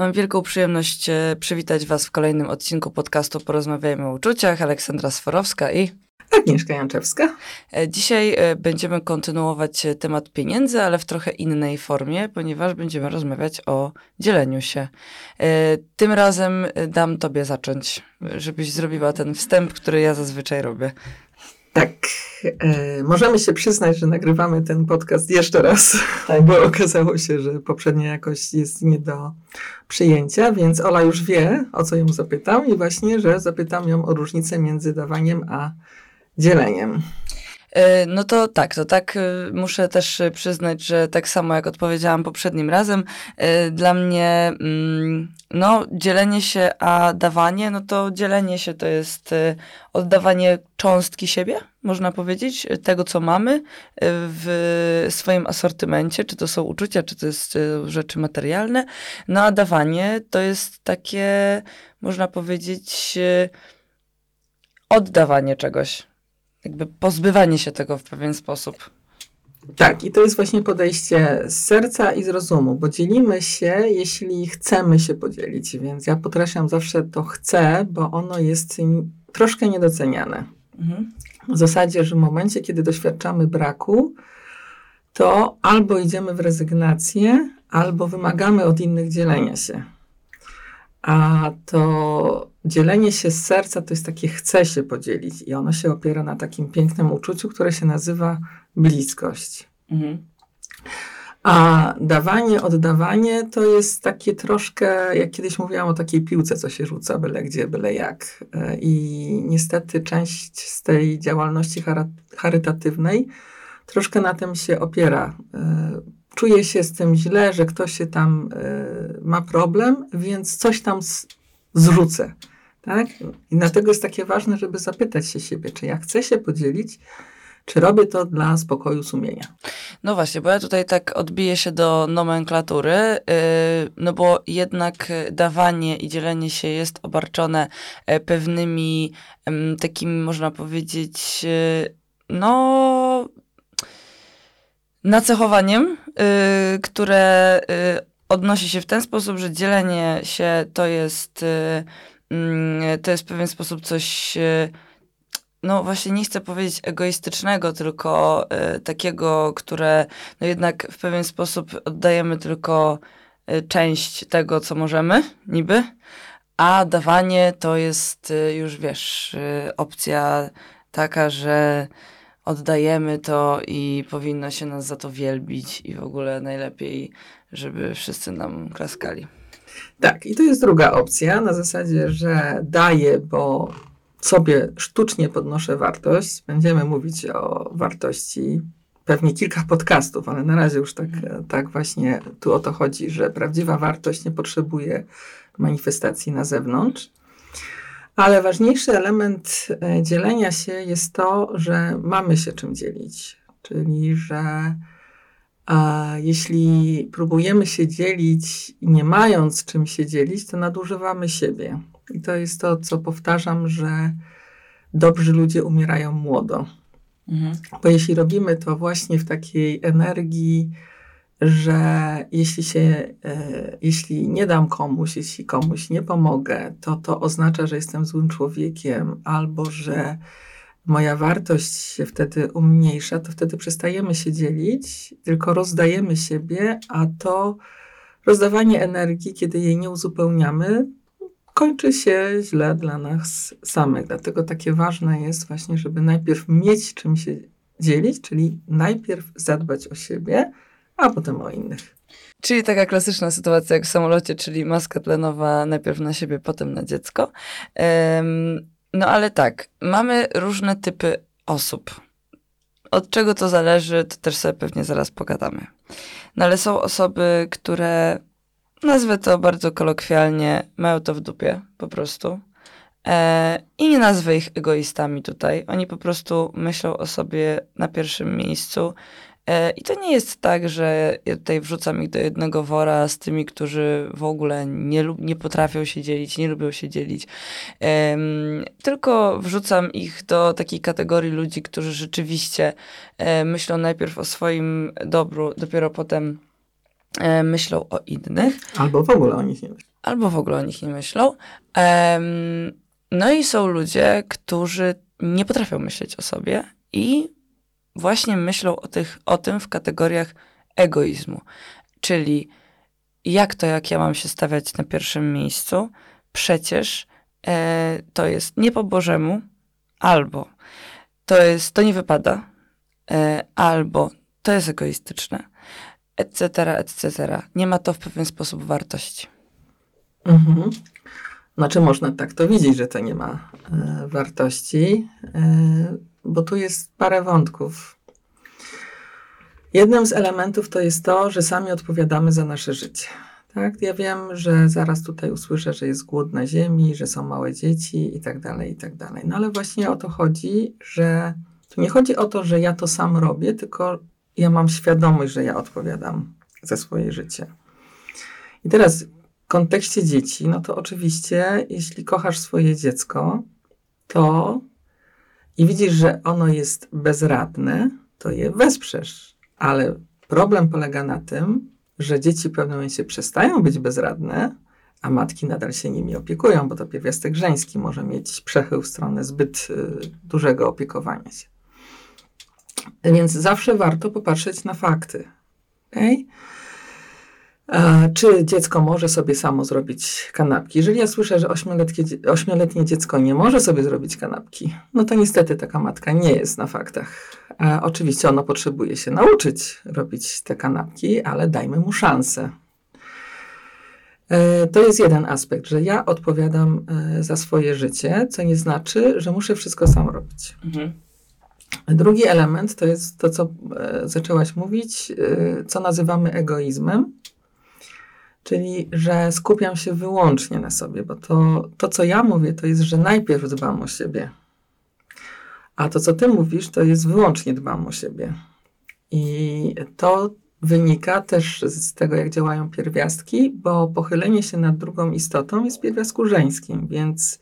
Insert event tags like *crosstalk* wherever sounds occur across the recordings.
Mam wielką przyjemność e, przywitać Was w kolejnym odcinku podcastu Porozmawiajmy o uczuciach. Aleksandra Sforowska i Agnieszka Janczewska. E, dzisiaj e, będziemy kontynuować temat pieniędzy, ale w trochę innej formie, ponieważ będziemy rozmawiać o dzieleniu się. Tym razem dam Tobie zacząć, żebyś zrobiła ten wstęp, który ja zazwyczaj robię. Tak, e, możemy się przyznać, że nagrywamy ten podcast jeszcze raz, tak. bo okazało się, że poprzednia jakość jest nie do przyjęcia, więc Ola już wie, o co ją zapytam i właśnie, że zapytam ją o różnicę między dawaniem a dzieleniem. E, no to tak, to tak e, muszę też przyznać, że tak samo jak odpowiedziałam poprzednim razem, e, dla mnie mm, no dzielenie się, a dawanie, no to dzielenie się to jest oddawanie cząstki siebie, można powiedzieć, tego co mamy w swoim asortymencie, czy to są uczucia, czy to jest rzeczy materialne, no a dawanie to jest takie, można powiedzieć, oddawanie czegoś jakby pozbywanie się tego w pewien sposób. Tak, i to jest właśnie podejście z serca i z rozumu, bo dzielimy się, jeśli chcemy się podzielić, więc ja podkreślam zawsze to chcę, bo ono jest troszkę niedoceniane. Mhm. W zasadzie, że w momencie, kiedy doświadczamy braku, to albo idziemy w rezygnację, albo wymagamy od innych dzielenia się. A to dzielenie się z serca to jest takie chce się podzielić i ono się opiera na takim pięknym uczuciu, które się nazywa bliskość. Mhm. A dawanie, oddawanie to jest takie troszkę, jak kiedyś mówiłam o takiej piłce, co się rzuca byle gdzie, byle jak. E, I niestety część z tej działalności charytatywnej troszkę na tym się opiera e, czuję się z tym źle, że ktoś się tam y, ma problem, więc coś tam zrzucę. Tak? I dlatego jest takie ważne, żeby zapytać się siebie, czy ja chcę się podzielić, czy robię to dla spokoju sumienia. No właśnie, bo ja tutaj tak odbiję się do nomenklatury, yy, no bo jednak dawanie i dzielenie się jest obarczone e, pewnymi takimi, można powiedzieć, yy, no nacechowaniem, y, które y, odnosi się w ten sposób, że dzielenie się to jest, y, to jest w pewien sposób coś, no właśnie nie chcę powiedzieć egoistycznego, tylko takiego, które no jednak w pewien sposób oddajemy tylko część tego, co możemy, niby, a dawanie to jest już, wiesz, opcja taka, że oddajemy to i powinno się nas za to wielbić i w ogóle najlepiej, żeby wszyscy nam klaskali. Tak, i to jest druga opcja, na zasadzie, że daję, bo sobie sztucznie podnoszę wartość. Będziemy mówić o wartości pewnie kilka podcastów, ale na razie już tak, tak właśnie tu o to chodzi, że prawdziwa wartość nie potrzebuje manifestacji na zewnątrz. Ale ważniejszy element e, dzielenia się jest to, że mamy się czym dzielić. Czyli, że a jeśli próbujemy się dzielić, nie mając czym się dzielić, to nadużywamy siebie. I to jest to, co powtarzam, że dobrzy ludzie umierają młodo. Mhm. Bo jeśli robimy to właśnie w takiej energii, że jeśli się, e, jeśli nie dam komuś, jeśli komuś nie pomogę, to to oznacza, że jestem złym człowiekiem, albo że moja wartość się wtedy umniejsza, to wtedy przestajemy się dzielić, tylko rozdajemy siebie, a to rozdawanie energii, kiedy jej nie uzupełniamy, kończy się źle dla nas samych. Dlatego takie ważne jest właśnie, żeby najpierw mieć czym się dzielić, czyli najpierw zadbać o siebie, a potem o innych. Czyli taka klasyczna sytuacja jak w samolocie, czyli maska tlenowa najpierw na siebie, potem na dziecko. No ale tak, mamy różne typy osób. Od czego to zależy, to też sobie pewnie zaraz pogadamy. No ale są osoby, które, nazwę to bardzo kolokwialnie, mają to w dupie po prostu. E, I nie nazwę ich egoistami tutaj. Oni po prostu myślą o sobie na pierwszym miejscu I to nie jest tak, że ja tutaj wrzucam ich do jednego wora z tymi, którzy w ogóle nie, nie potrafią się dzielić, nie lubią się dzielić. Um, tylko wrzucam ich do takiej kategorii ludzi, którzy rzeczywiście um, myślą najpierw o swoim dobru, dopiero potem e, myślą o innych. Albo w ogóle o nich nie myślą. Albo w ogóle o nich nie myślą. no i są ludzie, którzy nie potrafią myśleć o sobie i właśnie myślą o, tych, o tym w kategoriach egoizmu. Czyli jak to, jak ja mam się stawiać na pierwszym miejscu? Przecież e, to jest nie po Bożemu, albo to jest, to nie wypada, e, albo to jest egoistyczne, etc., etc. Nie ma to w pewien sposób wartości. Mhm. Znaczy można tak to widzieć, że to nie ma e, wartości, e, bo tu jest parę wątków. Jednym z elementów to jest to, że sami odpowiadamy za nasze życie. Tak, ja wiem, że zaraz tutaj usłyszę, że jest głód na ziemi, że są małe dzieci i tak dalej, i tak dalej. No ale właśnie o to chodzi, że tu nie chodzi o to, że ja to sam robię, tylko ja mam świadomość, że ja odpowiadam za swoje życie. I teraz kontekście dzieci, no to oczywiście, jeśli kochasz swoje dziecko, to i widzisz, że ono jest bezradne, to je wesprzesz. Ale problem polega na tym, że dzieci w pewnym momencie przestają być bezradne, a matki nadal się nimi opiekują, bo to pierwiastek żeński może mieć przechył w stronę zbyt y, dużego opiekowania się. Więc zawsze warto popatrzeć na fakty. Okay? Czy dziecko może sobie samo zrobić kanapki? Jeżeli ja słyszę, że ośmioletnie dziecko nie może sobie zrobić kanapki, no to niestety taka matka nie jest na faktach. Oczywiście ono potrzebuje się nauczyć robić te kanapki, ale dajmy mu szansę. E, to jest jeden aspekt, że ja odpowiadam e, za swoje życie, co nie znaczy, że muszę wszystko sam robić. Mhm. Drugi element to jest to, co e, zaczęłaś mówić, co nazywamy egoizmem. Czyli, że skupiam się wyłącznie na sobie, bo to, to, co ja mówię, to jest, że najpierw dbam o siebie. A to, co ty mówisz, to jest wyłącznie dbam o siebie. I to wynika też z tego, jak działają pierwiastki, bo pochylenie się nad drugą istotą jest pierwiastku żeńskim, więc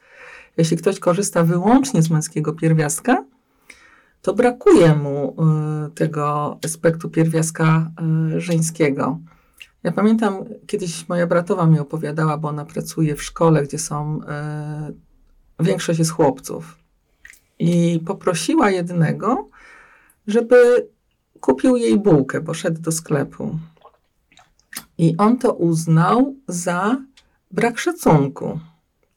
jeśli ktoś korzysta wyłącznie z męskiego pierwiastka, to brakuje mu y, tego aspektu pierwiastka y, żeńskiego. Ja pamiętam, kiedyś moja bratowa mi opowiadała, bo ona pracuje w szkole, gdzie są, e, większość jest chłopców. I poprosiła jednego, żeby kupił jej bułkę, bo szedł do sklepu. I on to uznał za brak szacunku,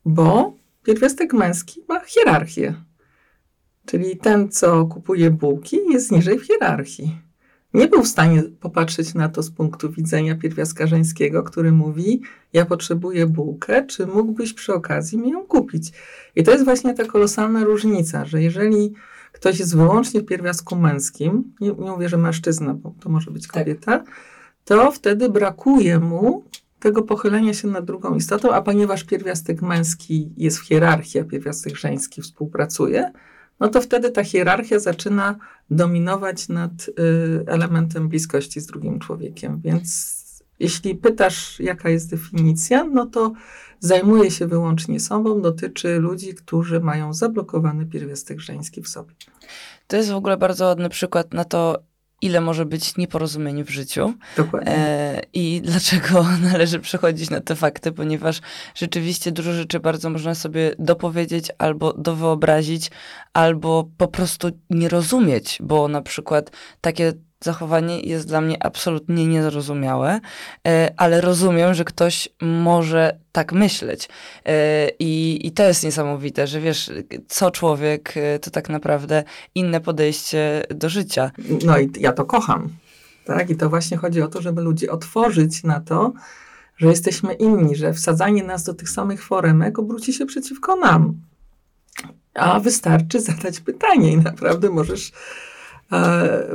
bo pierwiastek męski ma hierarchię. Czyli ten, co kupuje bułki, jest niżej w hierarchii nie był w stanie popatrzeć na to z punktu widzenia pierwiastka żeńskiego, który mówi: Ja potrzebuję bułkę, czy mógłbyś przy okazji mi ją kupić? I to jest właśnie ta kolosalna różnica, że jeżeli ktoś jest wyłącznie w pierwiastku męskim, nie, nie mówię, że mężczyzna, bo to może być tak. kobieta, tak. to wtedy brakuje mu tego pochylenia się nad drugą istotą, a ponieważ pierwiastek męski jest w hierarchii, a pierwiastek żeński współpracuje, no to wtedy ta hierarchia zaczyna dominować nad y, elementem bliskości z drugim człowiekiem. Więc jeśli pytasz, jaka jest definicja, no to zajmuje się wyłącznie sobą, dotyczy ludzi, którzy mają zablokowany pierwiastek żeński w sobie. To jest w ogóle bardzo ładny przykład na to, ile może być nieporozumień w życiu. Dokładnie. E, I dlaczego *laughs* należy przechodzić na te fakty, ponieważ rzeczywiście dużo rzeczy bardzo można sobie dopowiedzieć albo dowyobrazić, albo po prostu nie rozumieć, bo na przykład takie zachowanie jest dla mnie absolutnie niezrozumiałe, e, ale rozumiem, że ktoś może tak myśleć. E, I, I to jest niesamowite, że wiesz, co człowiek e, to tak naprawdę inne podejście do życia. No i ja to kocham. Tak? I to właśnie chodzi o to, żeby ludzi otworzyć na to, że jesteśmy inni, że wsadzanie nas do tych samych foremek obróci się przeciwko nam. A wystarczy zadać pytanie i naprawdę możesz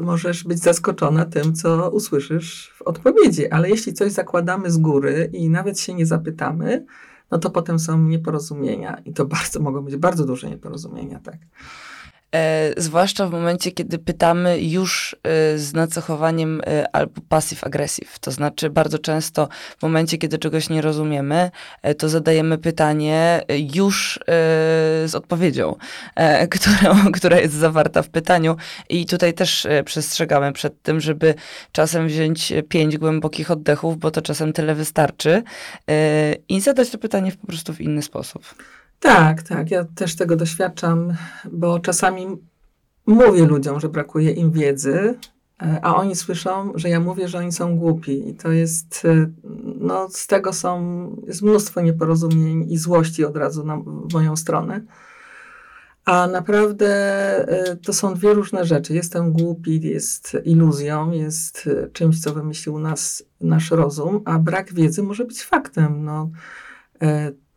możesz być zaskoczona tym, co usłyszysz w odpowiedzi. Ale jeśli coś zakładamy z góry i nawet się nie zapytamy, no to potem są nieporozumienia i to bardzo mogą być bardzo duże nieporozumienia, tak. E, zwłaszcza w momencie, kiedy pytamy już e, z nacechowaniem e, albo passive-aggressive. To znaczy, bardzo często w momencie, kiedy czegoś nie rozumiemy, to zadajemy pytanie już z odpowiedzią, *laughs* którą, która jest zawarta w pytaniu. I tutaj też przestrzegamy przed tym, żeby czasem wziąć pięć głębokich oddechów, bo to czasem tyle wystarczy i zadać to pytanie po prostu w inny sposób. Tak, tak. Ja też tego doświadczam, bo czasami mówię ludziom, że brakuje im wiedzy, e, a oni słyszą, że ja mówię, że oni są głupi. I to jest, e, no z tego są, jest mnóstwo nieporozumień i złości od razu na w moją stronę. A naprawdę e, to są dwie różne rzeczy. Jestem głupi, jest iluzją, jest czymś, co wymyślił nas, nasz rozum, a brak wiedzy może być faktem. No,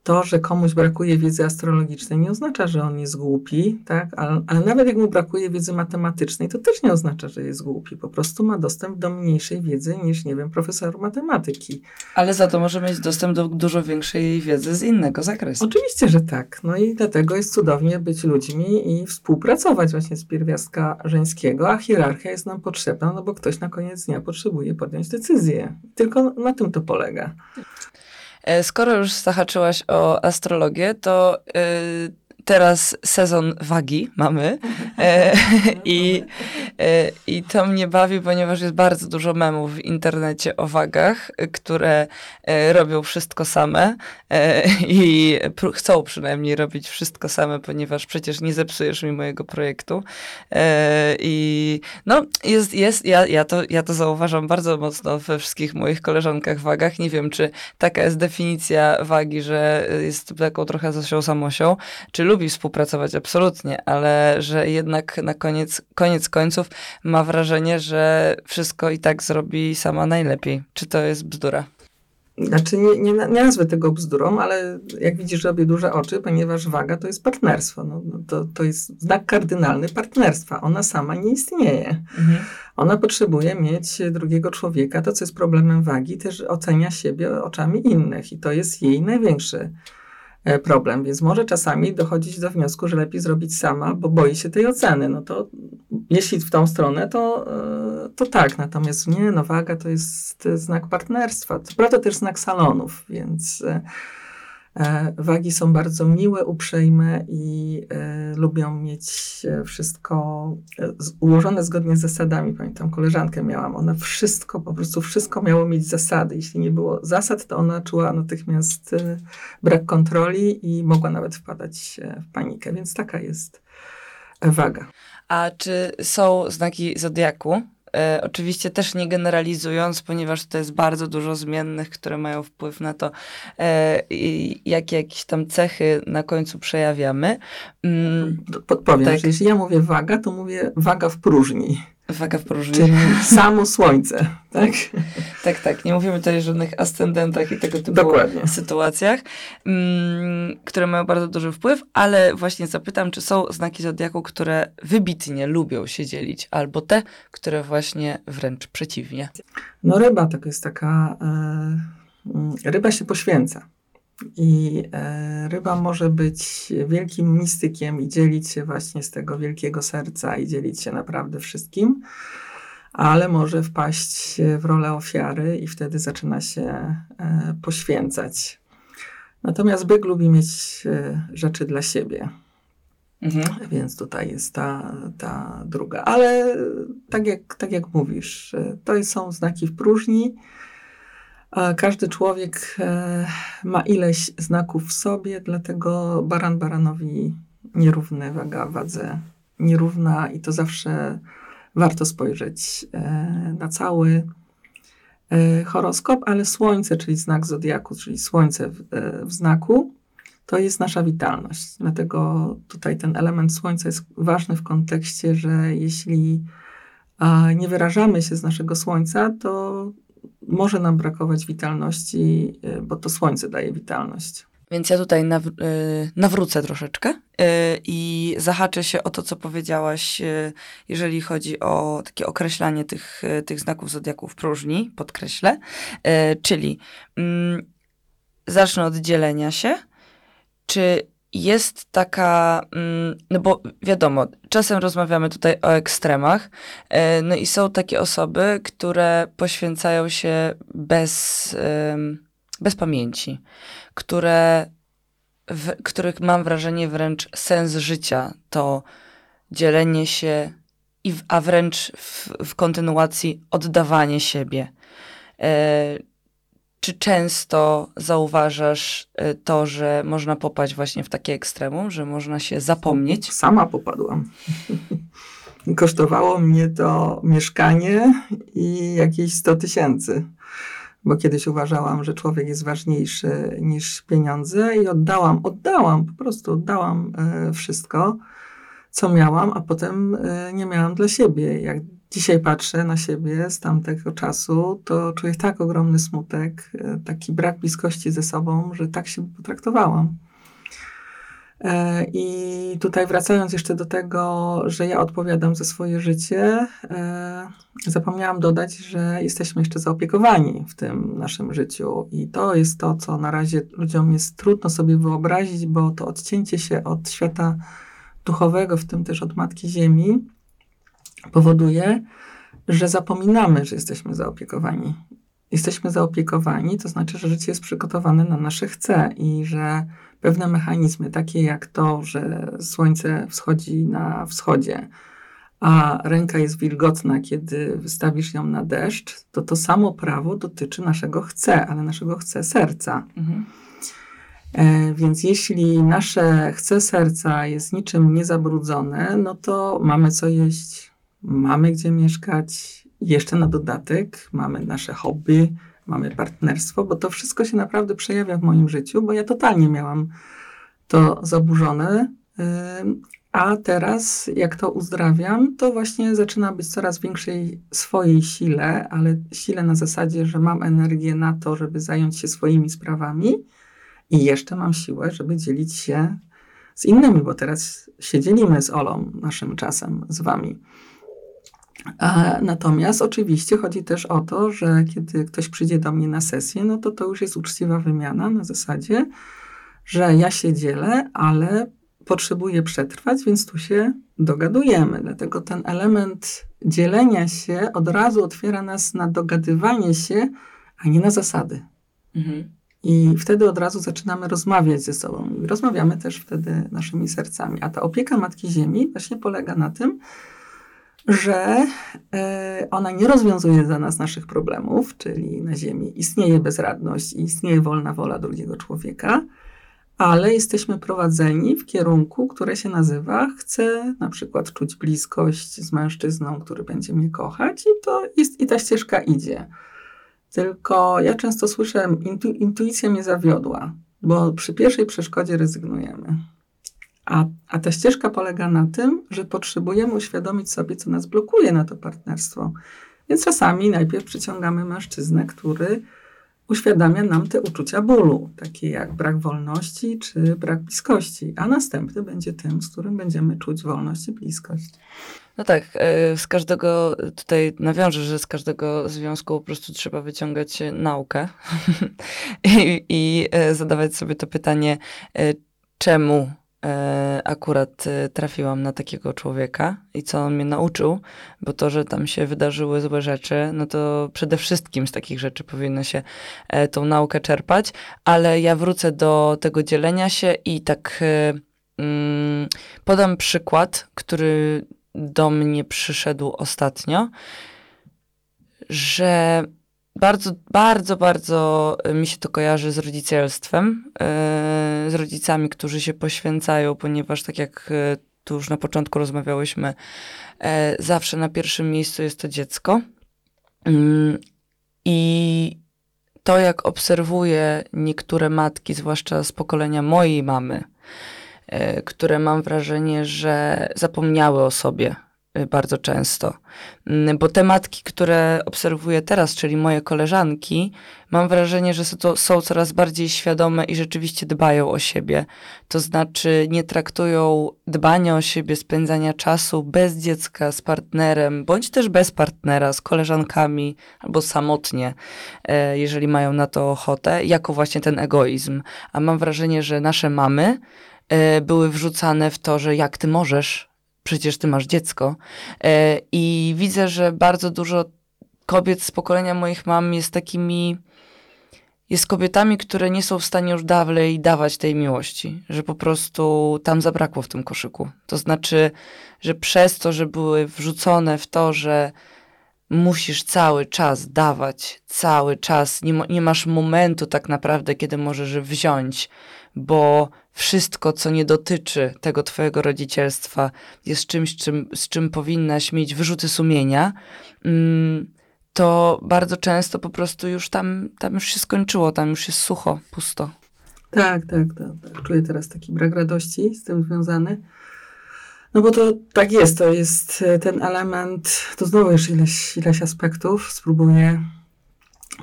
to, że komuś brakuje wiedzy astrologicznej, nie oznacza, że on jest głupi, tak? Ale, ale, nawet jak mu brakuje wiedzy matematycznej, to też nie oznacza, że jest głupi. Po prostu ma dostęp do mniejszej wiedzy niż, nie wiem, profesor matematyki. Ale za to może mieć dostęp do dużo większej wiedzy z innego zakresu. Oczywiście, że tak. No i dlatego jest cudownie być ludźmi i współpracować właśnie z pierwiastka żeńskiego, a hierarchia jest nam potrzebna, no bo ktoś na koniec dnia potrzebuje podjąć decyzję. Tylko na tym to polega. E, skoro już zahaczyłaś o astrologię, to y, teraz sezon wagi mamy e, *laughs* i, e, i to mnie bawi, ponieważ jest bardzo dużo memów w internecie o wagach, które e, robią wszystko same e, i pr- chcą przynajmniej robić wszystko same, ponieważ przecież nie zepsujesz mi mojego projektu. E, I no, jest, jest ja, ja, to, ja to zauważam bardzo mocno we wszystkich moich koleżankach wagach. Nie wiem, czy taka jest definicja wagi, że jest taką trochę Zosią Samosią, czy lubi lubi współpracować, absolutnie, ale że jednak na koniec, koniec końców ma wrażenie, że wszystko i tak zrobi sama najlepiej. Czy to jest bzdura? Znaczy, nie, nie, nie nazwę tego bzdurą, ale jak widzisz, robię duże oczy, ponieważ waga to jest partnerstwo. No, no to, to jest znak kardynalny partnerstwa. Ona sama nie istnieje. Mhm. Ona potrzebuje mieć drugiego człowieka. To, co jest problemem wagi, też ocenia siebie oczami innych i to jest jej największy problem, więc może czasami dochodzić do wniosku, że lepiej zrobić sama, bo boi się tej oceny. No to jeśli w tą stronę, to, e, to tak. Natomiast nie, no waga to jest znak partnerstwa. To prawda też znak salonów, więc e, E, wagi są bardzo miłe, uprzejme i e, lubią mieć e, wszystko ułożone zgodnie z zasadami. Pamiętam, koleżankę miałam, ona wszystko, po prostu wszystko miało mieć zasady. Jeśli nie było zasad, to ona czuła natychmiast brak kontroli i mogła nawet wpadać w panikę, więc taka jest waga. A czy są znaki zodiaku, E, oczywiście też nie generalizując, ponieważ to jest bardzo dużo zmiennych, które mają wpływ na to, e, jakie jakieś tam cechy na końcu przejawiamy. Mm, Podpowiem, tak. że jeśli ja mówię waga, to mówię waga w próżni. Waga w próżni. Czyli *laughs* samo słońce, tak? tak, tak. Nie mówimy tutaj o żadnych ascendentach i tego typu Dokładnie. sytuacjach, mm, które mają bardzo duży wpływ, ale właśnie zapytam, czy są znaki zodiaku, które wybitnie lubią się dzielić, albo te, które właśnie wręcz przeciwnie. No ryba to jest taka, e, ryba się poświęca. I e, ryba może być wielkim mistykiem i dzielić się właśnie z tego wielkiego serca i dzielić się naprawdę wszystkim, ale może wpaść w rolę ofiary i wtedy zaczyna się e, poświęcać. Natomiast byk lubi mieć e, rzeczy dla siebie. Mhm. Więc tutaj jest ta, ta druga. Ale tak jak, tak jak mówisz, to są znaki w próżni. Każdy człowiek e, ma ileś znaków w sobie, dlatego baran baranowi nierówny, waga wadze nierówna i to zawsze warto spojrzeć e, na cały e, horoskop, ale słońce, czyli znak zodiaku, czyli słońce w, w znaku, to jest nasza witalność. Dlatego tutaj ten element słońca jest ważny w kontekście, że jeśli nie wyrażamy się z naszego słońca, to może nam brakować witalności, y, bo to słońce daje witalność. Więc ja tutaj y, nawrócę troszeczkę y, i zahaczę się o to, co powiedziałaś, jeżeli chodzi o takie określanie tych, tych znaków zodiaków próżni, podkreślę. Czyli mm, zacznę od dzielenia się. Czy jest taka, mm, no bo wiadomo, czasem rozmawiamy tutaj o ekstremach, e, no i są takie osoby, które poświęcają się bez, bez pamięci, które, w których mam wrażenie wręcz sens życia to dzielenie się, i a wręcz w, w kontynuacji oddawanie siebie. Czy często zauważasz y, to, że można popaść właśnie w takie ekstremum, że można się zapomnieć? Sama popadłam. Kosztowało mnie to mieszkanie i jakieś 100 tysięcy. Bo kiedyś uważałam, że człowiek jest ważniejszy niż pieniądze i oddałam, oddałam, po prostu oddałam e, wszystko, co miałam, a potem e, nie miałam dla siebie. Jak dzisiaj patrzę na siebie z tamtego czasu, to czuję tak ogromny smutek, e, taki brak bliskości ze sobą, że tak się potraktowałam. E, I tutaj wracając jeszcze do tego, że ja odpowiadam za swoje życie, e, zapomniałam dodać, że jesteśmy jeszcze zaopiekowani w tym naszym życiu. I to jest to, co na razie ludziom jest trudno sobie wyobrazić, bo to odcięcie się od świata duchowego, w tym też od Matki Ziemi, powoduje, że zapominamy, że jesteśmy zaopiekowani. Jesteśmy zaopiekowani, to znaczy, że życie jest przygotowane na nasze chce i że pewne mechanizmy, takie jak to, że słońce wschodzi na wschodzie, a ręka jest wilgotna, kiedy wystawisz ją na deszcz, to to samo prawo dotyczy naszego chce, ale naszego chce serca. Mhm. E, więc jeśli nasze chce serca jest niczym niezabrudzone, no to mamy co jeść, mamy gdzie mieszkać, jeszcze na dodatek mamy nasze hobby, mamy partnerstwo, bo to wszystko się naprawdę przejawia w moim życiu, bo ja totalnie miałam to zaburzone. A teraz, jak to uzdrawiam, to właśnie zaczyna być coraz większej swojej sile, ale sile na zasadzie, że mam energię na to, żeby zająć się swoimi sprawami i jeszcze mam siłę, żeby dzielić się z innymi, bo teraz się dzielimy z Olą naszym czasem, z wami. Natomiast oczywiście chodzi też o to, że kiedy ktoś przyjdzie do mnie na sesję, no to to już jest uczciwa wymiana na zasadzie, że ja się dzielę, ale potrzebuję przetrwać, więc tu się dogadujemy. Dlatego ten element dzielenia się od razu otwiera nas na dogadywanie się, a nie na zasady. Mhm. I wtedy od razu zaczynamy rozmawiać ze sobą. Rozmawiamy też wtedy naszymi sercami. A ta opieka Matki Ziemi właśnie polega na tym, że e, ona nie rozwiązuje za nas naszych problemów, czyli na Ziemi istnieje bezradność i istnieje wolna wola drugiego człowieka, ale jesteśmy prowadzeni w kierunku, które się nazywa chcę na przykład czuć bliskość z mężczyzną, który będzie mnie kochać i to jest, i ta ścieżka idzie. Tylko ja często słyszę, intu, intuicja mnie zawiodła, bo przy pierwszej przeszkodzie rezygnujemy. A, a ta ścieżka polega na tym, że potrzebujemy uświadomić sobie, co nas blokuje na to partnerstwo. Więc czasami najpierw przyciągamy mężczyznę, który uświadamia nam te uczucia bólu, takie jak brak wolności czy brak bliskości, a następny będzie tym, z którym będziemy czuć wolność i bliskość. No tak, e, z każdego, tutaj nawiążę, że z każdego związku po prostu trzeba wyciągać naukę *laughs* I, i e, zadawać sobie to pytanie, e, czemu akurat e, trafiłam na takiego człowieka i co on mnie nauczył, bo to, że tam się wydarzyły złe rzeczy, no to przede wszystkim z takich rzeczy powinno się e, tą naukę czerpać, ale ja wrócę do tego dzielenia się i tak mm, podam przykład, który do mnie przyszedł ostatnio, że bardzo, bardzo, bardzo e, mi się to kojarzy z rodzicielstwem, e, z rodzicami, którzy się poświęcają, ponieważ tak jak e, tu już na początku rozmawiałyśmy, zawsze na pierwszym miejscu jest to dziecko. Mm, I to, jak obserwuję niektóre matki, zwłaszcza z pokolenia mojej mamy, które mam wrażenie, że zapomniały o sobie, Y, bardzo często. Mm, bo te matki, które obserwuję teraz, czyli moje koleżanki, mam wrażenie, że są, są coraz bardziej świadome i rzeczywiście dbają o siebie. To znaczy nie traktują dbania o siebie, spędzania czasu bez dziecka, z partnerem, bądź też bez partnera, z koleżankami albo samotnie, e, jeżeli mają na to ochotę, jako właśnie ten egoizm. A mam wrażenie, że nasze mamy e, były wrzucane w to, że jak ty możesz, przecież ty masz dziecko. E, I widzę, że bardzo dużo kobiet z pokolenia moich mam jest takimi, jest kobietami, które nie są w stanie już dalej dawać tej miłości, że po prostu tam zabrakło w tym koszyku. To znaczy, że przez to, że były wrzucone w to, że musisz cały czas dawać, cały czas, nie, nie masz momentu tak naprawdę, kiedy możesz wziąć, bo wszystko, co nie dotyczy tego twojego rodzicielstwa, jest czymś, czym, z czym powinnaś mieć wyrzuty sumienia, mm, to bardzo często po prostu już tam, tam już się skończyło, tam już jest sucho, pusto. Tak, tak, tak, tak. Czuję teraz taki brak radości z tym związany. No bo to tak jest, to jest e, ten element, to znowu już ileś, ileś aspektów, spróbuję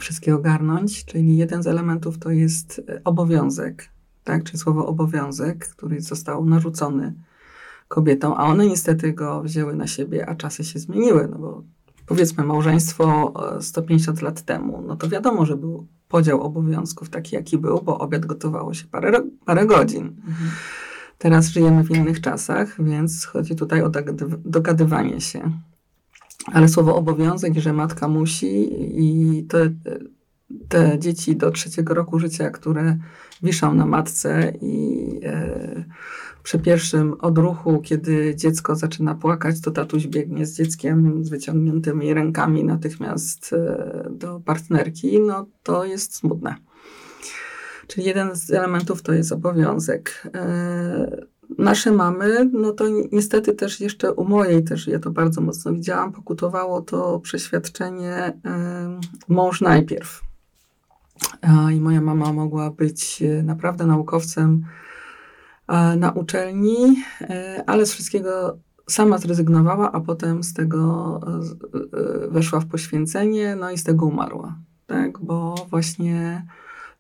wszystkie ogarnąć, czyli jeden z elementów to jest e, obowiązek tak, czy słowo obowiązek, który został narzucony kobietom, a one niestety go wzięły na siebie, a czasy się zmieniły, no bo powiedzmy małżeństwo 150 e, lat temu, no to wiadomo, że był podział obowiązków taki, jaki był, bo obiad gotowało się parę, parę godzin. Mhm. Teraz żyjemy w innych czasach, więc chodzi tutaj o dogadywanie się. Ale słowo obowiązek, że matka musi i te, te dzieci do trzeciego roku życia, które wiszą na matce i e, przy pierwszym odruchu, kiedy dziecko zaczyna płakać, to tatuś biegnie z dzieckiem z wyciągniętymi rękami natychmiast e, do partnerki, no to jest smutne. Czyli jeden z elementów to jest obowiązek. E, nasze mamy, no to niestety też jeszcze u mojej też, ja to bardzo mocno widziałam, pokutowało to przeświadczenie e, mąż najpierw i moja mama mogła być e, naprawdę naukowcem na uczelni, e, ale z wszystkiego sama zrezygnowała, a potem z tego e, weszła w poświęcenie, no i z tego umarła. Tak, bo właśnie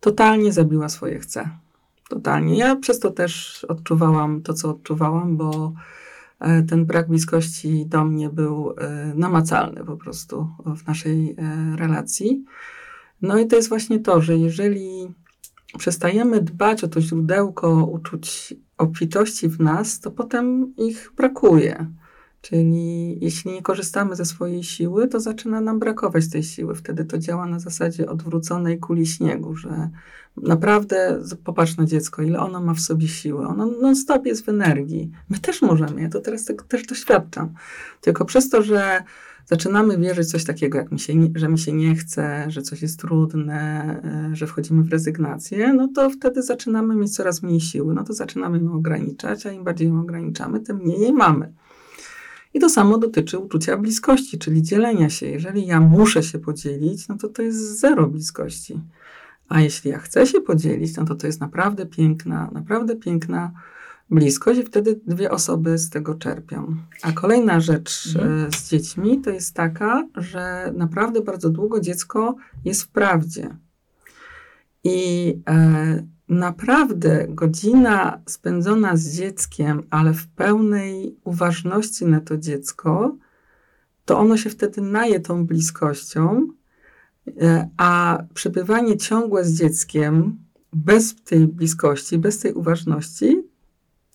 totalnie zabiła swoje chce. Totalnie. Ja przez to też odczuwałam to, co odczuwałam, bo ten brak bliskości do mnie był namacalny po prostu w naszej relacji. No i to jest właśnie to, że jeżeli przestajemy dbać o to źródełko uczuć obfitości w nas, to potem ich brakuje. Czyli jeśli nie korzystamy ze swojej siły, to zaczyna nam brakować tej siły. Wtedy to działa na zasadzie odwróconej kuli śniegu, że naprawdę popatrz na dziecko, ile ono ma w sobie siły. Ono non-stop jest w energii. My też możemy, ja to teraz tego też doświadczam. Tylko przez to, że zaczynamy wierzyć coś takiego, jak mi się, że mi się nie chce, że coś jest trudne, e, że wchodzimy w rezygnację, no to wtedy zaczynamy mieć coraz mniej siły, no to zaczynamy ją ograniczać, a im bardziej ją ograniczamy, tym mniej jej mamy. I to samo dotyczy uczucia bliskości, czyli dzielenia się. Jeżeli ja muszę się podzielić, no to to jest zero bliskości. A jeśli ja chcę się podzielić, no to to jest naprawdę piękna, naprawdę piękna bliskość i wtedy dwie osoby z tego czerpią. A kolejna rzecz mhm. z dziećmi to jest taka, że naprawdę bardzo długo dziecko jest w prawdzie. I e, naprawdę godzina spędzona z dzieckiem, ale w pełnej uważności na to dziecko, to ono się wtedy naje tą bliskością, e, a przebywanie ciągłe z dzieckiem bez tej bliskości, bez tej uważności,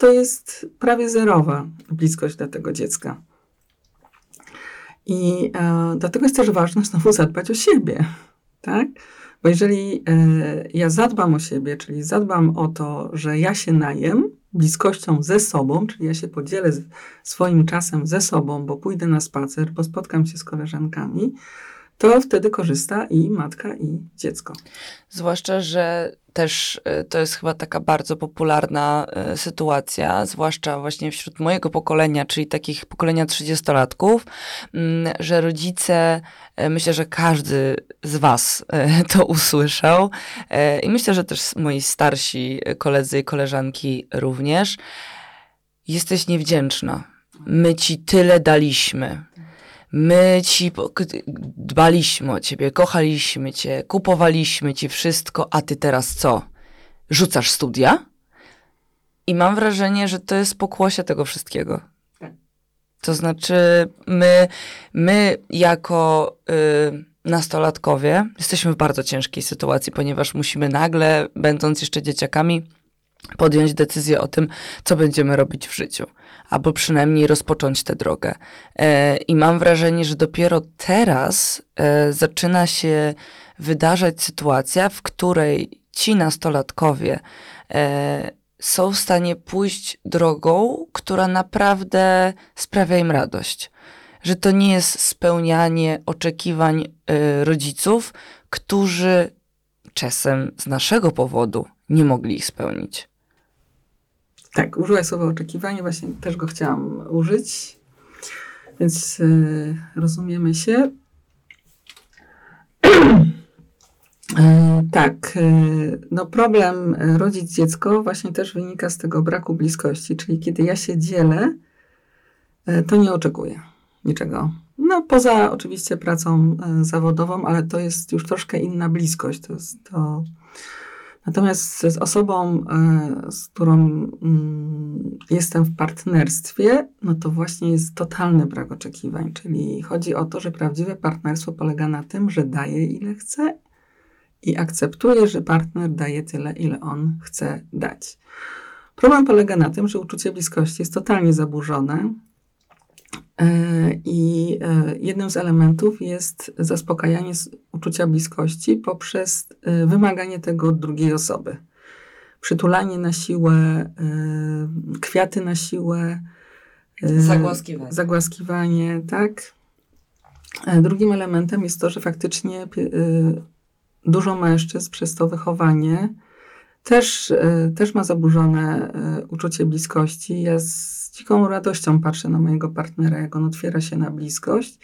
to jest prawie zerowa bliskość dla tego dziecka. I e, dlatego jest też ważne znowu zadbać o siebie, tak? Bo jeżeli e, ja zadbam o siebie, czyli zadbam o to, że ja się najem bliskością ze sobą, czyli ja się podzielę swoim czasem ze sobą, bo pójdę na spacer, bo spotkam się z koleżankami, to wtedy korzysta i matka, i dziecko. Zwłaszcza, że też e, to jest chyba taka bardzo popularna e, sytuacja, zwłaszcza właśnie wśród mojego pokolenia, czyli takich pokolenia 30-latków, mm, że rodzice, e, myślę, że każdy z Was *laughs* to usłyszał i myślę, że też moi starsi koledzy i koleżanki również. Jesteś niewdzięczna My ci tyle daliśmy. My ci dbaliśmy o ciebie, kochaliśmy cię, kupowaliśmy ci wszystko, a ty teraz co? Rzucasz studia? I mam wrażenie, że to jest pokłosie tego wszystkiego. Tak. To znaczy, my, my jako y, nastolatkowie jesteśmy w bardzo ciężkiej sytuacji, ponieważ musimy nagle, będąc jeszcze dzieciakami, podjąć decyzję o tym, co będziemy robić w życiu, albo przynajmniej rozpocząć tę drogę. E, I mam wrażenie, że dopiero teraz e, zaczyna się wydarzać sytuacja, w której ci nastolatkowie e, są w stanie pójść drogą, która naprawdę sprawia im radość. Że to nie jest spełnianie oczekiwań rodziców, którzy czasem z naszego powodu nie mogli ich spełnić. Tak, użyłaś słowa oczekiwanie, właśnie też go chciałam użyć, więc yy, rozumiemy się. *clears throat* E, tak, e, no problem rodzić dziecko właśnie też wynika z tego braku bliskości, czyli kiedy ja się dzielę, to nie oczekuję niczego. No poza oczywiście pracą zawodową, ale to jest już troszkę inna bliskość. To, jest, to Natomiast z osobą, e, z którą mm, jestem w partnerstwie, no to właśnie jest totalny brak oczekiwań. Czyli chodzi o to, że prawdziwe partnerstwo polega na tym, że daje ile chce i akceptuje, że partner daje tyle, ile on chce dać. Problem polega na tym, że uczucie bliskości jest totalnie zaburzone, I e, jednym z elementów jest zaspokajanie uczucia bliskości poprzez e, wymaganie tego od drugiej osoby. Przytulanie na siłę, kwiaty na siłę, zagłaskiwanie. zagłaskiwanie, tak. Drugim elementem jest to, że faktycznie dużo mężczyzn przez to wychowanie też, też ma zaburzone uczucie bliskości. Ja z dziką radością patrzę na mojego partnera, jak on otwiera się na bliskość.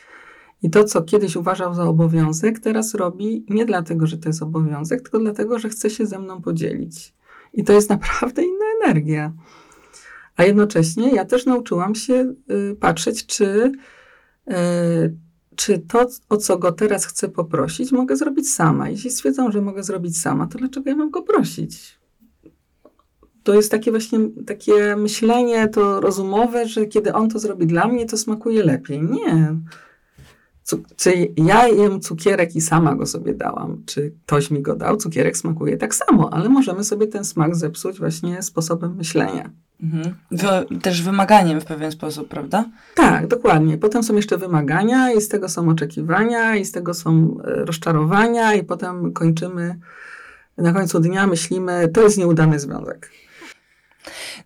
I to, co kiedyś uważał za obowiązek, teraz robi nie dlatego, że to jest obowiązek, tylko dlatego, że chce się ze mną podzielić. I to jest *laughs* naprawdę inna energia. A jednocześnie ja też nauczyłam się y, patrzeć, czy, y, czy to, o co go teraz chcę poprosić, mogę zrobić sama. Jeśli stwierdzam, że mogę zrobić sama, to dlaczego ja mam go prosić? To jest takie właśnie takie myślenie to rozumowe, że kiedy on to zrobi dla mnie, to smakuje lepiej. Nie. czy ja jem cukierek i sama go sobie dałam, czy ktoś mi go dał, cukierek smakuje tak samo, ale możemy sobie ten smak zepsuć właśnie sposobem myślenia. Mhm. też wymaganiem w pewien sposób, prawda? Tak, dokładnie. Potem są jeszcze wymagania i z tego są oczekiwania i z tego są e, rozczarowania i potem kończymy, na końcu dnia myślimy, to jest nieudany związek.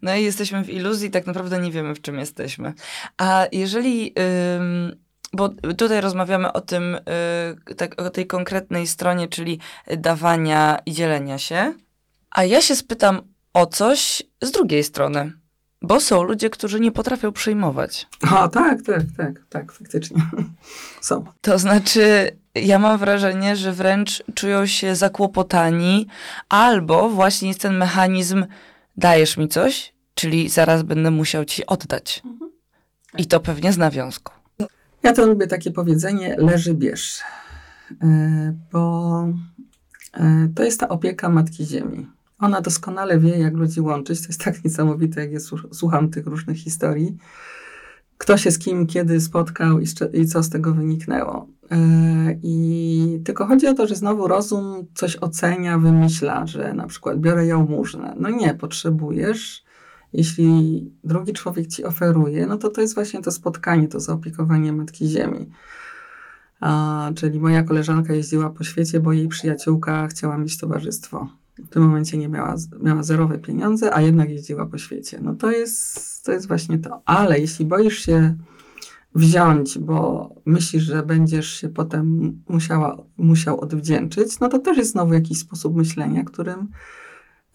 No i jesteśmy w iluzji, tak naprawdę nie wiemy, w czym jesteśmy. A jeżeli. Ym, bo tutaj rozmawiamy o tym, yy, tak, o tej konkretnej stronie, czyli dawania i dzielenia się. A ja się spytam o coś z drugiej strony. Bo są ludzie, którzy nie potrafią przyjmować. A tak, tak, tak, tak, faktycznie. *laughs* Są. To znaczy, ja mam wrażenie, że wręcz czują się zakłopotani, albo właśnie jest ten mechanizm dajesz mi coś, czyli zaraz będę musiał ci oddać. Mhm. I to pewnie z nawiązku. Ja to lubię takie powiedzenie, leży bierz. E, bo e, to jest ta opieka Matki Ziemi. Ona doskonale wie, jak ludzi łączyć. To jest tak niesamowite, jak ja słucham tych różnych historii. Kto się z kim, kiedy spotkał i, i co z tego wyniknęło. E, I tylko chodzi o to, że znowu rozum coś ocenia, wymyśla, że na przykład biorę jałmużnę. No nie, potrzebujesz. Jeśli drugi człowiek ci oferuje, no to to jest właśnie to spotkanie, to zaopiekowanie Matki Ziemi. A, czyli moja koleżanka jeździła po świecie, bo jej przyjaciółka chciała mieć towarzystwo. W tym momencie nie miała, miała zerowe pieniądze, a jednak jeździła po świecie. No to jest, to jest właśnie to. Ale jeśli boisz się wziąć, bo myślisz, że będziesz się potem musiała, musiał odwdzięczyć, no to też jest znowu jakiś sposób myślenia, którym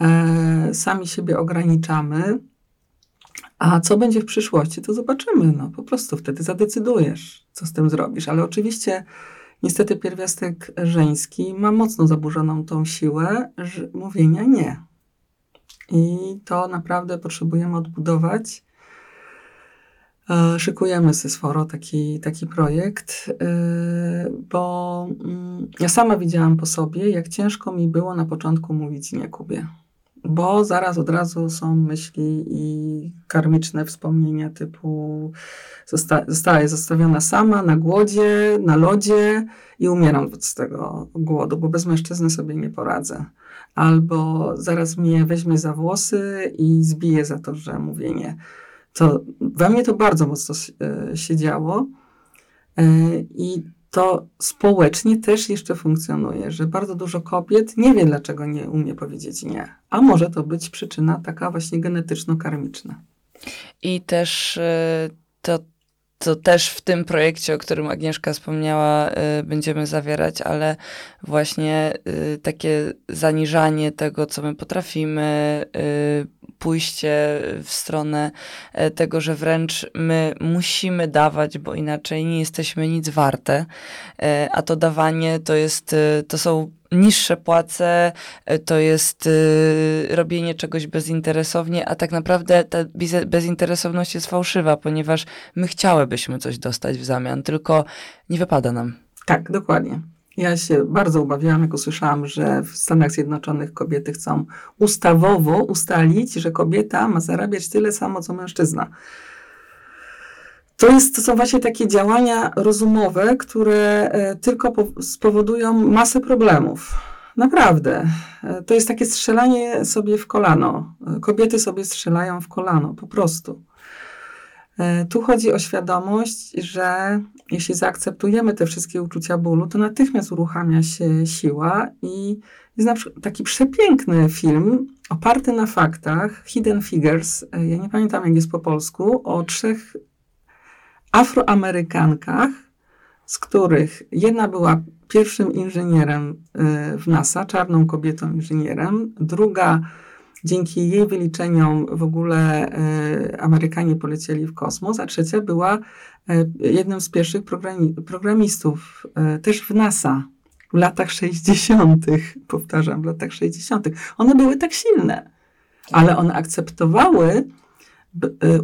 e, sami siebie ograniczamy. A co będzie w przyszłości, to zobaczymy. No, po prostu wtedy zadecydujesz, co z tym zrobisz. Ale oczywiście, niestety, pierwiastek żeński ma mocno zaburzoną tą siłę mówienia nie. I to naprawdę potrzebujemy odbudować E, szykujemy ze Sforo taki, taki projekt, e, bo mm, ja sama widziałam po sobie, jak ciężko mi było na początku mówić nie Kubie. Bo zaraz od razu są myśli i karmiczne wspomnienia typu zosta zostaję zostawiona sama na głodzie, na lodzie i umieram z tego głodu, bo bez mężczyzny sobie nie poradzę. Albo zaraz mnie weźmie za włosy i zbije za to, że mówię nie to we mnie to bardzo mocno e, się działo e, i to społecznie też jeszcze funkcjonuje, że bardzo dużo kobiet nie wie, dlaczego nie umie powiedzieć nie. A może to być przyczyna taka właśnie genetyczno-karmiczna. I też e, to to też w tym projekcie, o którym Agnieszka wspomniała, y, będziemy zawierać, ale właśnie y, takie zaniżanie tego, co my potrafimy, y, pójście w stronę e, tego, że wręcz my musimy dawać, bo inaczej nie jesteśmy nic warte, e, a to dawanie to jest, to są niższe płace, e, to jest y, robienie czegoś bezinteresownie, a tak naprawdę ta bezinteresowność jest fałszywa, ponieważ my chciałybyśmy coś dostać w zamian, tylko nie wypada nam. Tak, dokładnie. Ja się bardzo ubawiałam, jak usłyszałam, że w Stanach Zjednoczonych kobiety chcą ustawowo ustalić, że kobieta ma zarabiać tyle samo, co mężczyzna. To, jest, to są właśnie takie działania rozumowe, które e, tylko spowodują masę problemów. Naprawdę. E, to jest takie strzelanie sobie w kolano. E, kobiety sobie strzelają w kolano, po prostu. Tu chodzi o świadomość, że jeśli zaakceptujemy te wszystkie uczucia bólu, to natychmiast uruchamia się siła i jest na przykład taki przepiękny film oparty na faktach, Hidden Figures, ja nie pamiętam jak jest po polsku, o trzech Afroamerykankach, z których jedna była pierwszym inżynierem y, w NASA, czarną kobietą inżynierem, druga dzięki jej wyliczeniom w ogóle y, Amerykanie polecieli w kosmos, a trzecia była y, jednym z pierwszych programi programistów też w NASA w latach 60., powtarzam, w latach 60. One były tak silne, ale one akceptowały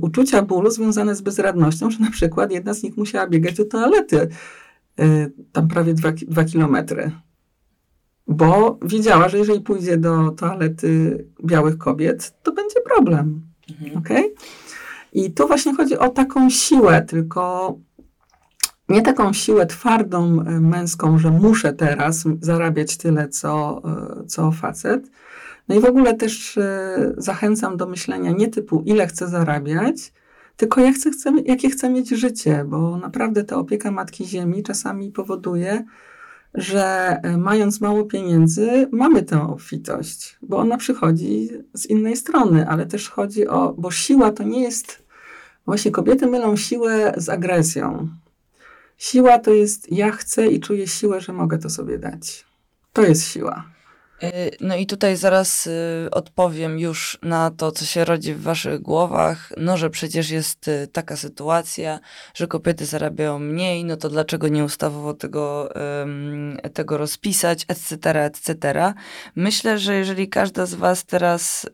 uczucia bólu związane z bezradnością, że na przykład jedna z nich musiała biegać do toalety y, tam prawie dwa, dwa kilometry. Bo wiedziała, że jeżeli pójdzie do toalety białych kobiet, to będzie problem. Mhm. Okay? I tu właśnie chodzi o taką siłę, tylko nie taką siłę twardą, y, męską, że muszę teraz zarabiać tyle, co, co facet, no i w ogóle też e, zachęcam do myślenia nie typu ile chcę zarabiać, tylko jak chcę, chcę, jakie chcę mieć życie, bo naprawdę ta opieka Matki Ziemi czasami powoduje, że e, mając mało pieniędzy, mamy tę obfitość, bo ona przychodzi z innej strony, ale też chodzi o, bo siła to nie jest, właśnie kobiety mylą siłę z agresją. Siła to jest ja chcę i czuję siłę, że mogę to sobie dać. To jest siła. Y, no i tutaj zaraz y, odpowiem już na to, co się rodzi w waszych głowach. No, że przecież jest y, taka sytuacja, że kobiety zarabiają mniej, no to dlaczego nie ustawowo tego, tego rozpisać, etc., etc. Myślę, że jeżeli każda z was teraz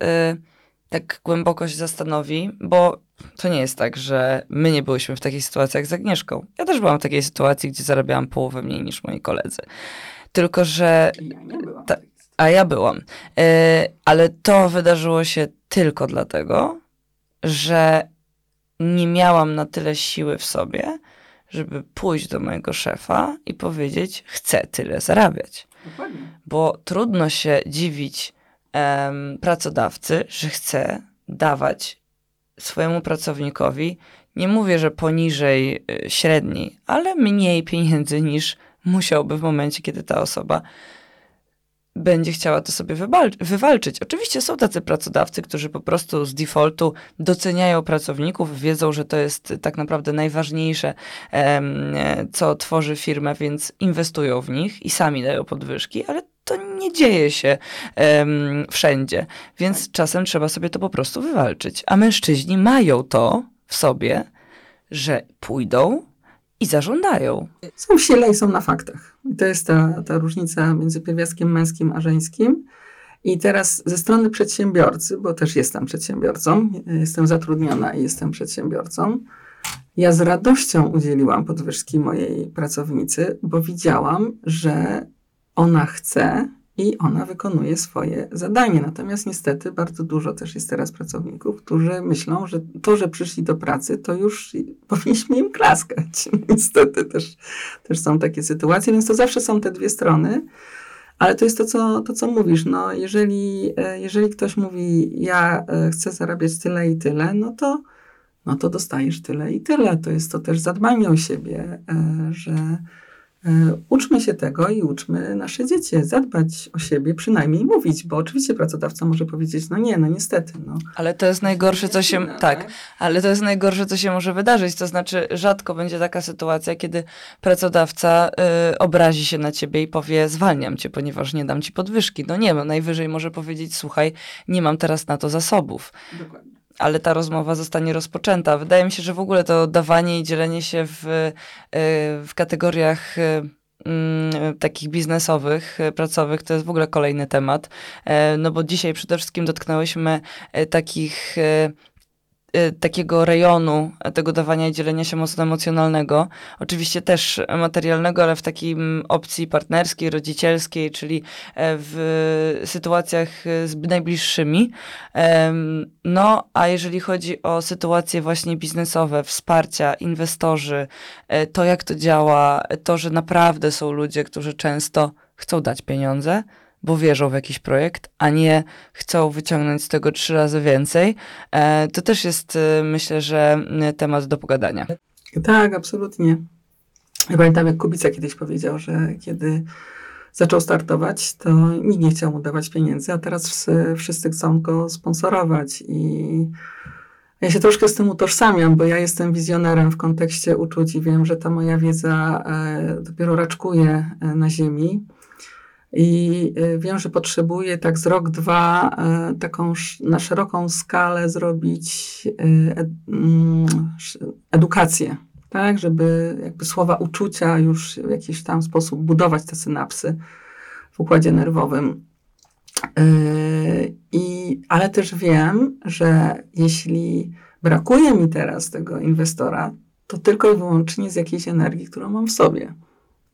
tak głęboko się zastanowi, bo to nie jest tak, że my nie byliśmy w takich sytuacjach z Agnieszką. Ja też byłam w takiej sytuacji, gdzie zarabiałam połowę mniej niż moi koledzy. Tylko, że. Ja nie byłam. Ta, a ja byłam. E, ale to wydarzyło się tylko dlatego, że nie miałam na tyle siły w sobie, żeby pójść do mojego szefa i powiedzieć, chcę tyle zarabiać. Dokładnie. Bo trudno się dziwić pracodawcy, że chce dawać swojemu pracownikowi, nie mówię, że poniżej y, średniej, ale mniej pieniędzy niż musiałby w momencie, kiedy ta osoba będzie chciała to sobie wywalczyć. Oczywiście są tacy pracodawcy, którzy po prostu z defaultu doceniają pracowników, wiedzą, że to jest tak naprawdę najważniejsze, co tworzy firmę, więc inwestują w nich i sami dają podwyżki, ale to nie dzieje się wszędzie, więc czasem trzeba sobie to po prostu wywalczyć. A mężczyźni mają to w sobie, że pójdą, i zażądają. Są w i są na faktach. I to jest ta, ta różnica między pierwiastkiem męskim a żeńskim. I teraz ze strony przedsiębiorcy, bo też jestem przedsiębiorcą, jestem zatrudniona i jestem przedsiębiorcą, Ja z radością udzieliłam podwyżki mojej pracownicy, bo widziałam, że ona chce i ona wykonuje swoje zadanie. Natomiast niestety bardzo dużo też jest teraz pracowników, którzy myślą, że to, że przyszli do pracy, to już powinniśmy im klaskać. *laughs* Niestety też, też są takie sytuacje, więc to zawsze są te dwie strony. Ale to jest to, co, to, co mówisz. No, jeżeli, e, jeżeli ktoś mówi, ja e, chcę zarabiać tyle i tyle, no to, no to dostajesz tyle i tyle. To jest to też zadbanie o siebie, e, że uczmy się tego i uczmy nasze dzieci zadbać o siebie, przynajmniej mówić, bo oczywiście pracodawca może powiedzieć, no nie, no niestety. No. Ale to jest najgorsze, co się, tak, tak, ale to jest najgorsze, co się może wydarzyć, to znaczy rzadko będzie taka sytuacja, kiedy pracodawca y, obrazi się na ciebie i powie, zwalniam cię, ponieważ nie dam ci podwyżki. No nie, no najwyżej może powiedzieć, słuchaj, nie mam teraz na to zasobów. Dokładnie ale ta rozmowa zostanie rozpoczęta. Wydaje mi się, że w ogóle to dawanie i dzielenie się w, y, w kategoriach y, mm, takich biznesowych, y, pracowych, to jest w ogóle kolejny temat. E, no bo dzisiaj przede wszystkim dotknęłyśmy takich takiego rejonu tego dawania i dzielenia się mocno emocjonalnego, oczywiście też materialnego, ale w takiej opcji partnerskiej, rodzicielskiej, czyli e, w sytuacjach z najbliższymi. No, a jeżeli chodzi o sytuacje właśnie biznesowe, wsparcia, inwestorzy, e, to jak to działa, to, że naprawdę są ludzie, którzy często chcą dać pieniądze, bo wierzą w jakiś projekt, a nie chcą wyciągnąć z tego trzy razy więcej, e, to też jest, e, myślę, że temat do pogadania. Tak, absolutnie. Ja pamiętam, jak Kubica kiedyś powiedział, że kiedy zaczął startować, to nikt nie chciał mu dawać pieniędzy, a teraz wszyscy chcą go sponsorować i ja się troszkę z tym utożsamiam, bo ja jestem wizjonerem w kontekście uczuć i wiem, że ta moja wiedza e, dopiero raczkuje na ziemi. I y, wiem, że potrzebuję tak z rok, dwa y, taką na szeroką skalę zrobić y, mm, edukację, tak, żeby jakby słowa uczucia już w jakiś tam sposób budować te synapsy w układzie nerwowym. I, ale też wiem, że jeśli brakuje mi teraz tego inwestora, to tylko i wyłącznie z jakiejś energii, którą mam w sobie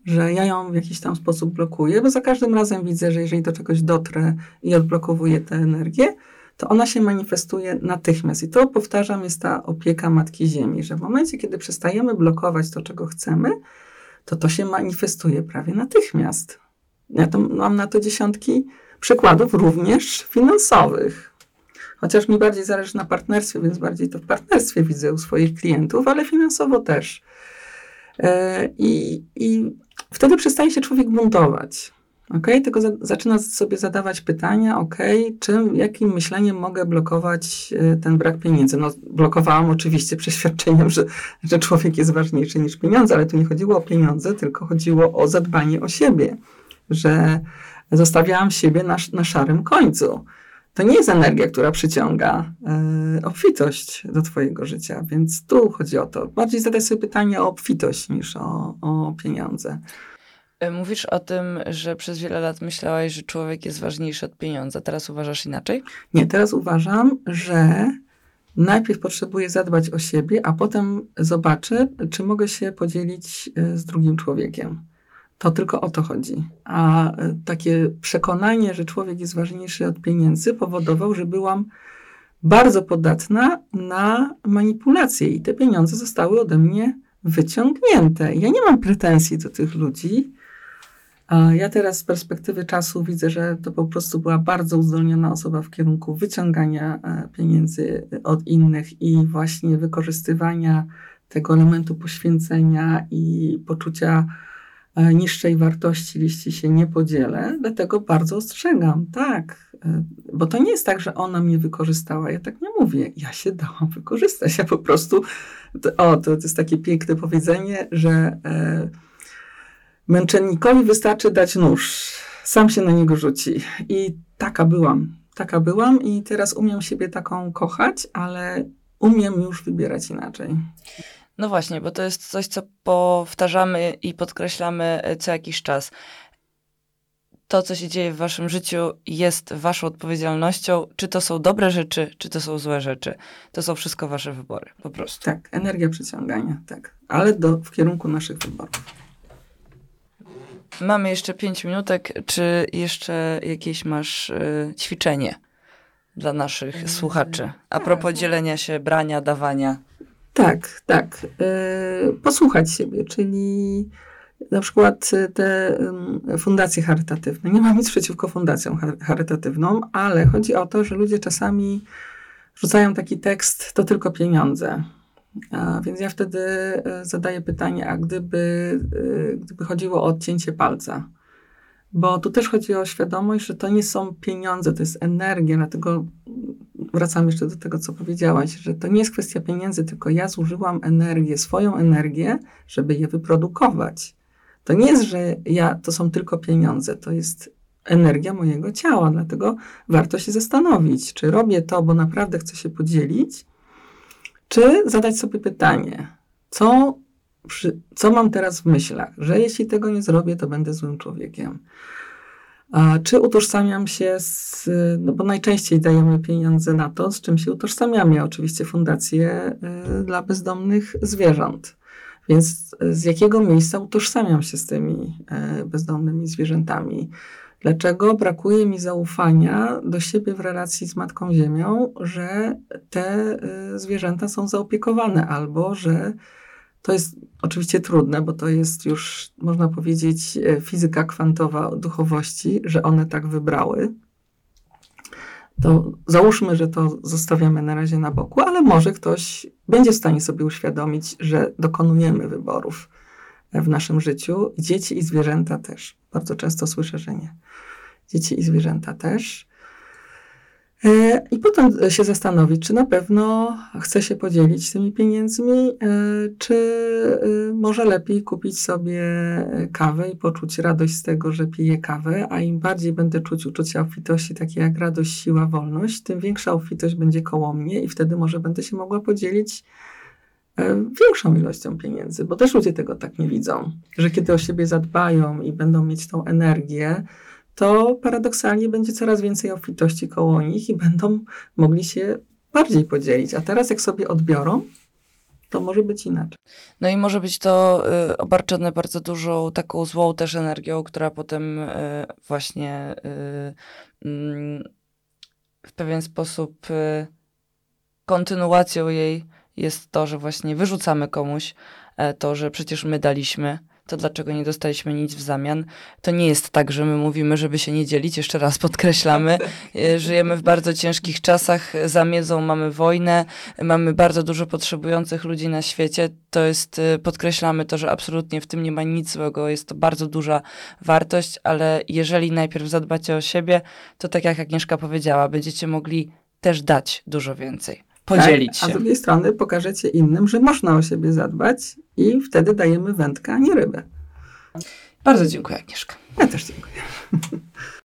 że ja ją w jakiś tam sposób blokuję, bo za każdym razem widzę, że jeżeli do czegoś dotrę i odblokowuję tę energię, to ona się manifestuje natychmiast. I to, powtarzam, jest ta opieka Matki Ziemi, że w momencie, kiedy przestajemy blokować to, czego chcemy, to to się manifestuje prawie natychmiast. Ja to, mam na to dziesiątki przykładów, również finansowych. Chociaż mi bardziej zależy na partnerstwie, więc bardziej to w partnerstwie widzę u swoich klientów, ale finansowo też. E, I, i wtedy przestaje się człowiek buntować. Okay? Tylko za, zaczyna sobie zadawać pytania, ok, czym, jakim myśleniem mogę blokować e, ten brak pieniędzy? No, blokowałam oczywiście *laughs* przeświadczeniem, że, że człowiek jest ważniejszy niż pieniądze, ale tu nie chodziło o pieniądze, tylko chodziło o zadbanie o siebie, że zostawiałam siebie na, na szarym końcu to nie jest energia, która przyciąga y, obfitość do Twojego życia, więc tu chodzi o to. Bardziej zadaj sobie pytanie o obfitość niż o, o pieniądze. E, mówisz o tym, że przez wiele lat myślałaś, że człowiek jest ważniejszy od pieniądza. Teraz uważasz inaczej? Nie, teraz uważam, że najpierw potrzebuję zadbać o siebie, a potem zobaczę, czy mogę się podzielić e, z drugim człowiekiem. To tylko o to chodzi. A e, takie przekonanie, że człowiek jest ważniejszy od pieniędzy, powodował, że byłam bardzo podatna na manipulacje i te pieniądze zostały ode mnie wyciągnięte. Ja nie mam pretensji do tych ludzi. Ja teraz z perspektywy czasu widzę, że to po prostu była bardzo uzdolniona osoba w kierunku wyciągania e, pieniędzy od innych i właśnie wykorzystywania tego elementu poświęcenia i poczucia E, niższej wartości, jeśli się nie podzielę, dlatego bardzo ostrzegam, tak, e, bo to nie jest tak, że ona mnie wykorzystała, ja tak nie mówię, ja się dałam wykorzystać, ja po prostu, o, to, to jest takie piękne powiedzenie, że e, męczennikowi wystarczy dać nóż, sam się na niego rzuci. I taka byłam, taka byłam i teraz umiem siebie taką kochać, ale umiem już wybierać inaczej. No właśnie, bo to jest coś, co powtarzamy i podkreślamy e, co jakiś czas. to, co się dzieje w waszym życiu, jest waszą odpowiedzialnością. Czy to są dobre rzeczy, czy to są złe rzeczy. To są wszystko wasze wybory, po prostu. Tak, energia przyciągania, tak. Ale do, w kierunku naszych wyborów. Mamy jeszcze pięć minutek. Czy jeszcze jakieś masz y, ćwiczenie dla naszych słuchaczy? A tak. propos dzielenia się, brania, dawania. Tak, tak. Y, posłuchać siebie, czyli na przykład te fundacje charytatywne. Nie mam nic przeciwko fundacjom charytatywnym, ale chodzi o to, że ludzie czasami rzucają taki tekst, to tylko pieniądze. A więc ja wtedy e, zadaję pytanie, a gdyby, gdyby chodziło o odcięcie palca? Bo tu też chodzi o świadomość, że to nie są pieniądze, to jest energia, dlatego wracam jeszcze do tego, co powiedziałaś, że to nie jest kwestia pieniędzy, tylko ja zużyłam energię, swoją energię, żeby je wyprodukować. To nie jest, że ja, to są tylko pieniądze, to jest energia mojego ciała, dlatego warto się zastanowić, czy robię to, bo naprawdę chcę się podzielić, czy zadać sobie pytanie, co, przy, co mam teraz w myślach, że jeśli tego nie zrobię, to będę złym człowiekiem. Czy utożsamiam się z, no bo najczęściej dajemy pieniądze na to, z czym się utożsamiamy, oczywiście fundacje y, dla bezdomnych zwierząt. Więc z jakiego miejsca utożsamiam się z tymi y, bezdomnymi zwierzętami? Dlaczego brakuje mi zaufania do siebie w relacji z Matką Ziemią, że te y, zwierzęta są zaopiekowane, albo że to jest oczywiście trudne, bo to jest już, można powiedzieć, e, fizyka kwantowa duchowości, że one tak wybrały. To załóżmy, że to zostawiamy na razie na boku, ale może ktoś będzie w stanie sobie uświadomić, że dokonujemy wyborów w naszym życiu. Dzieci i zwierzęta też. Bardzo często słyszę, że nie. Dzieci i zwierzęta też. E, I potem się zastanowić, czy na pewno chcę się podzielić tymi pieniędzmi, e, czy e, może lepiej kupić sobie kawę i poczuć radość z tego, że piję kawę, a im bardziej będę czuć uczucia obfitości, takie jak radość, siła, wolność, tym większa obfitość będzie koło mnie i wtedy może będę się mogła podzielić większą ilością pieniędzy, bo też ludzie tego tak nie widzą, że kiedy o siebie zadbają i będą mieć tą energię, to paradoksalnie będzie coraz więcej obfitości koło nich i będą mogli się bardziej podzielić. A teraz, jak sobie odbiorą, to może być inaczej. No i może być to y, obarczone bardzo dużą taką złą też energią, która potem y, właśnie y, mm, w pewien sposób y, kontynuacją jej jest to, że właśnie wyrzucamy komuś e, to, że przecież my daliśmy to dlaczego nie dostaliśmy nic w zamian? To nie jest tak, że my mówimy, żeby się nie dzielić, jeszcze raz podkreślamy. E, żyjemy w bardzo ciężkich czasach, za miedzą mamy wojnę, mamy bardzo dużo potrzebujących ludzi na świecie. To jest, e, podkreślamy to, że absolutnie w tym nie ma nic złego, jest to bardzo duża wartość, ale jeżeli najpierw zadbacie o siebie, to tak jak Agnieszka powiedziała, będziecie mogli też dać dużo więcej podzielić tak, się. A z drugiej strony pokażecie innym, że można o siebie zadbać i wtedy dajemy wędkę, a nie rybę. Bardzo dziękuję, Agnieszka. Ja też dziękuję. *laughs*